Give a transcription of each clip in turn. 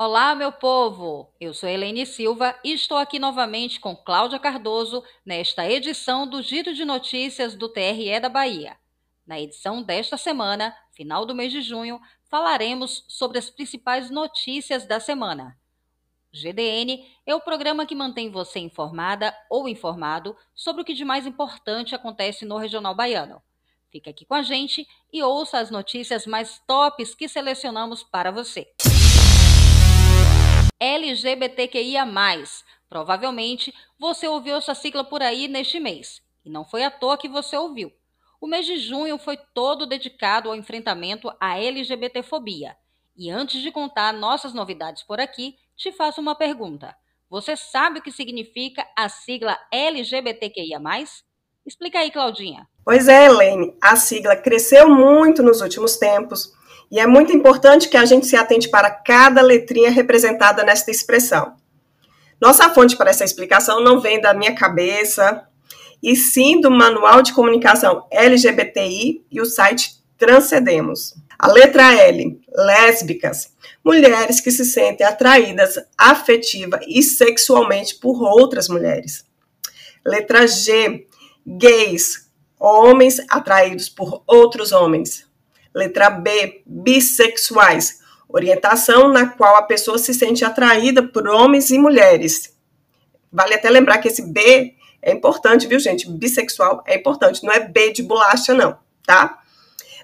Olá, meu povo! Eu sou Helene Silva e estou aqui novamente com Cláudia Cardoso nesta edição do Giro de Notícias do TRE da Bahia. Na edição desta semana, final do mês de junho, falaremos sobre as principais notícias da semana. GDN é o programa que mantém você informada ou informado sobre o que de mais importante acontece no Regional Baiano. Fique aqui com a gente e ouça as notícias mais tops que selecionamos para você. LGBTQIA. Provavelmente você ouviu essa sigla por aí neste mês, e não foi à toa que você ouviu. O mês de junho foi todo dedicado ao enfrentamento à LGBTfobia. E antes de contar nossas novidades por aqui, te faço uma pergunta. Você sabe o que significa a sigla LGBTQIA? Explica aí, Claudinha. Pois é, Helene, a sigla cresceu muito nos últimos tempos e é muito importante que a gente se atente para cada letrinha representada nesta expressão. Nossa fonte para essa explicação não vem da minha cabeça, e sim do Manual de Comunicação LGBTI e o site Transcendemos. A letra L, lésbicas, mulheres que se sentem atraídas afetiva e sexualmente por outras mulheres. Letra G, gays, homens atraídos por outros homens. Letra B, bissexuais, orientação na qual a pessoa se sente atraída por homens e mulheres. Vale até lembrar que esse B é importante, viu, gente? Bissexual é importante, não é B de bolacha, não, tá?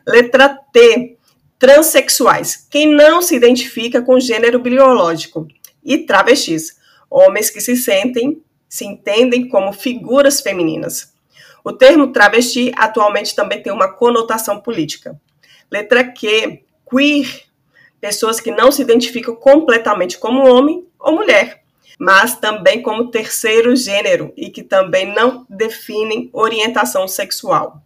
Letra T, transexuais, quem não se identifica com gênero biológico. E travestis, homens que se sentem, se entendem como figuras femininas. O termo travesti atualmente também tem uma conotação política. Letra Q, queer, pessoas que não se identificam completamente como homem ou mulher, mas também como terceiro gênero e que também não definem orientação sexual.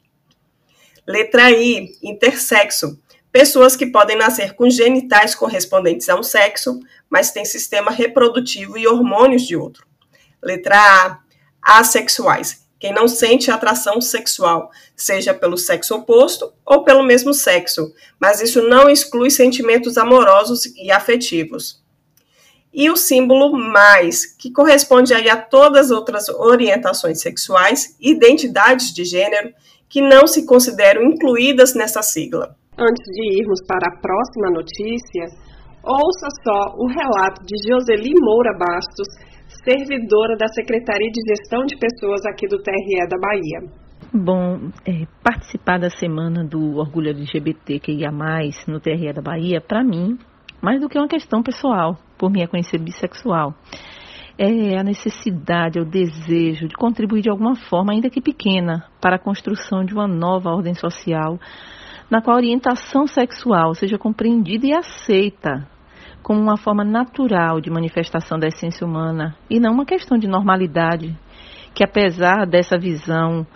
Letra I, intersexo, pessoas que podem nascer com genitais correspondentes a um sexo, mas têm sistema reprodutivo e hormônios de outro. Letra A, assexuais, quem não sente atração sexual, seja pelo sexo oposto ou pelo mesmo sexo, mas isso não exclui sentimentos amorosos e afetivos. E o símbolo mais, que corresponde aí a todas as outras orientações sexuais e identidades de gênero que não se consideram incluídas nessa sigla. Antes de irmos para a próxima notícia, ouça só o relato de Joseli Moura Bastos, servidora da Secretaria de Gestão de Pessoas aqui do TRE da Bahia. Bom, é, participar da semana do Orgulho LGBTQIA+, no TRE da Bahia, para mim, mais do que uma questão pessoal, por me reconhecer bissexual, é a necessidade, é o desejo de contribuir de alguma forma, ainda que pequena, para a construção de uma nova ordem social, na qual a orientação sexual seja compreendida e aceita como uma forma natural de manifestação da essência humana e não uma questão de normalidade, que apesar dessa visão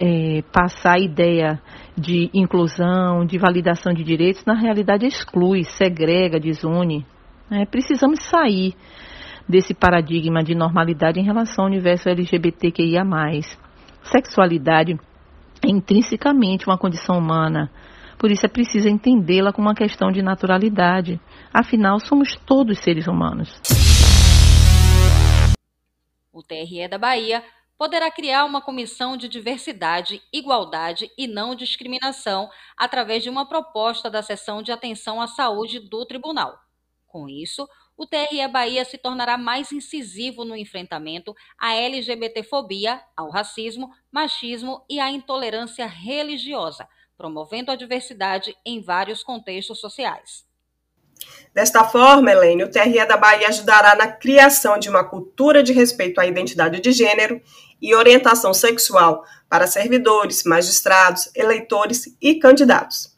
é, passar a ideia de inclusão, de validação de direitos, na realidade exclui, segrega, desune. É, precisamos sair desse paradigma de normalidade em relação ao universo LGBTQIA. Sexualidade é intrinsecamente uma condição humana por isso é preciso entendê-la como uma questão de naturalidade. Afinal, somos todos seres humanos. O TRE da Bahia poderá criar uma comissão de diversidade, igualdade e não discriminação através de uma proposta da seção de atenção à saúde do tribunal. Com isso, o TRE Bahia se tornará mais incisivo no enfrentamento à LGBTfobia, ao racismo, machismo e à intolerância religiosa promovendo a diversidade em vários contextos sociais. Desta forma, Helene, o TRE da Bahia ajudará na criação de uma cultura de respeito à identidade de gênero e orientação sexual para servidores, magistrados, eleitores e candidatos.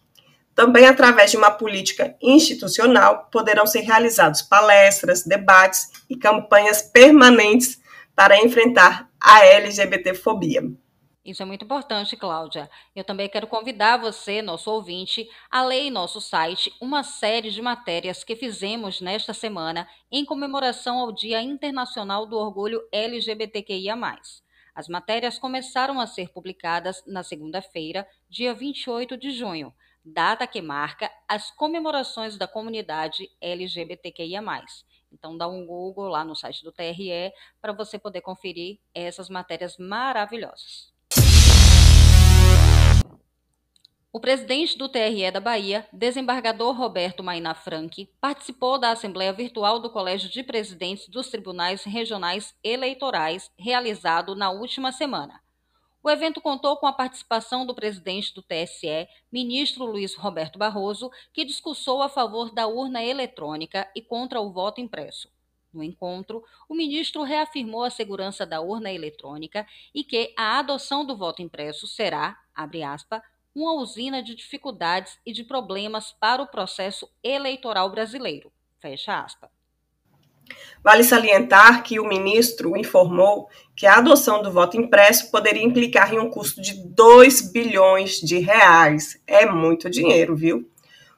Também, através de uma política institucional, poderão ser realizados palestras, debates e campanhas permanentes para enfrentar a LGBTfobia. Isso é muito importante, Cláudia. Eu também quero convidar você, nosso ouvinte, a ler em nosso site uma série de matérias que fizemos nesta semana em comemoração ao Dia Internacional do Orgulho LGBTQIA. As matérias começaram a ser publicadas na segunda-feira, dia 28 de junho. data que marca as comemorações da comunidade LGBTQIA+. Então dá um Google lá no site do TRE para você poder conferir essas matérias maravilhosas. O presidente do TRE da Bahia, desembargador Roberto Maina Franque, participou da Assembleia Virtual do Colégio de Presidentes dos Tribunais Regionais Eleitorais, realizado na última semana. O evento contou com a participação do presidente do TSE, ministro Luiz Roberto Barroso, que discursou a favor da urna eletrônica e contra o voto impresso. No encontro, o ministro reafirmou a segurança da urna eletrônica e que a adoção do voto impresso será, abre aspas, uma usina de dificuldades e de problemas para o processo eleitoral brasileiro. Fecha aspas. Vale salientar que o ministro informou que a adoção do voto impresso poderia implicar em um custo de 2 bilhões de reais. É muito dinheiro, viu?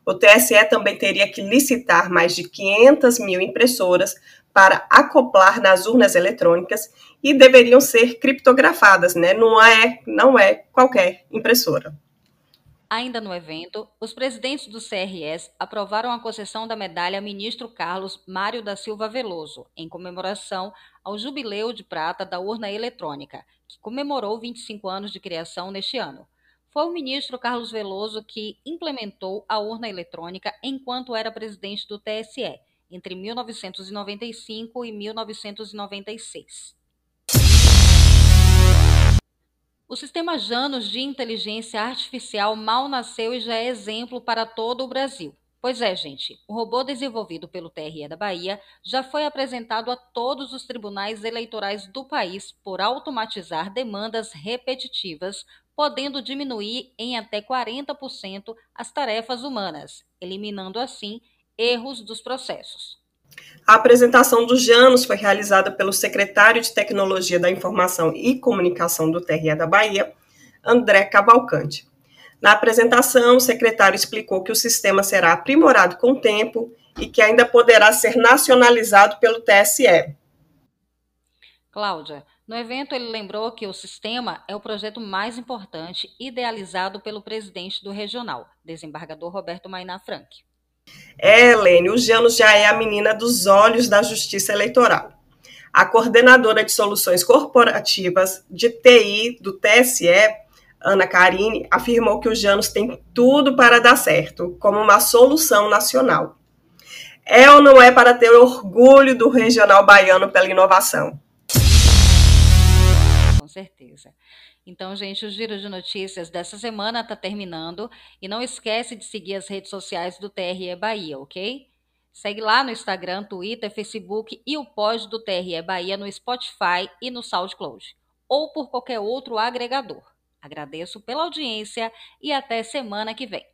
O TSE também teria que licitar mais de 500 mil impressoras para acoplar nas urnas eletrônicas e deveriam ser criptografadas, né? Não é, não é qualquer impressora. Ainda no evento, os presidentes do CRS aprovaram a concessão da medalha Ministro Carlos Mário da Silva Veloso, em comemoração ao Jubileu de Prata da Urna Eletrônica, que comemorou 25 anos de criação neste ano. Foi o ministro Carlos Veloso que implementou a urna eletrônica enquanto era presidente do TSE, entre 1995 e 1996. O sistema Janus de inteligência artificial mal nasceu e já é exemplo para todo o Brasil. Pois é, gente, o robô desenvolvido pelo TRE da Bahia já foi apresentado a todos os tribunais eleitorais do país por automatizar demandas repetitivas, podendo diminuir em até 40% as tarefas humanas, eliminando assim erros dos processos. A apresentação do Janus foi realizada pelo secretário de Tecnologia da Informação e Comunicação do TRE da Bahia, André Cavalcante. Na apresentação, o secretário explicou que o sistema será aprimorado com o tempo e que ainda poderá ser nacionalizado pelo TSE. Cláudia, no evento ele lembrou que o sistema é o projeto mais importante idealizado pelo presidente do regional, desembargador Roberto Mainá Frank. É, Helene, o Janos já é a menina dos olhos da justiça eleitoral. A coordenadora de soluções corporativas de TI do TSE, Ana Karine, afirmou que o Janos tem tudo para dar certo, como uma solução nacional. É ou não é para ter orgulho do regional baiano pela inovação? Com certeza. Então, gente, o giro de notícias dessa semana está terminando e não esquece de seguir as redes sociais do TRE Bahia, ok? Segue lá no Instagram, Twitter, Facebook e o pod do TRE Bahia no Spotify e no SoundCloud, ou por qualquer outro agregador. Agradeço pela audiência e até semana que vem.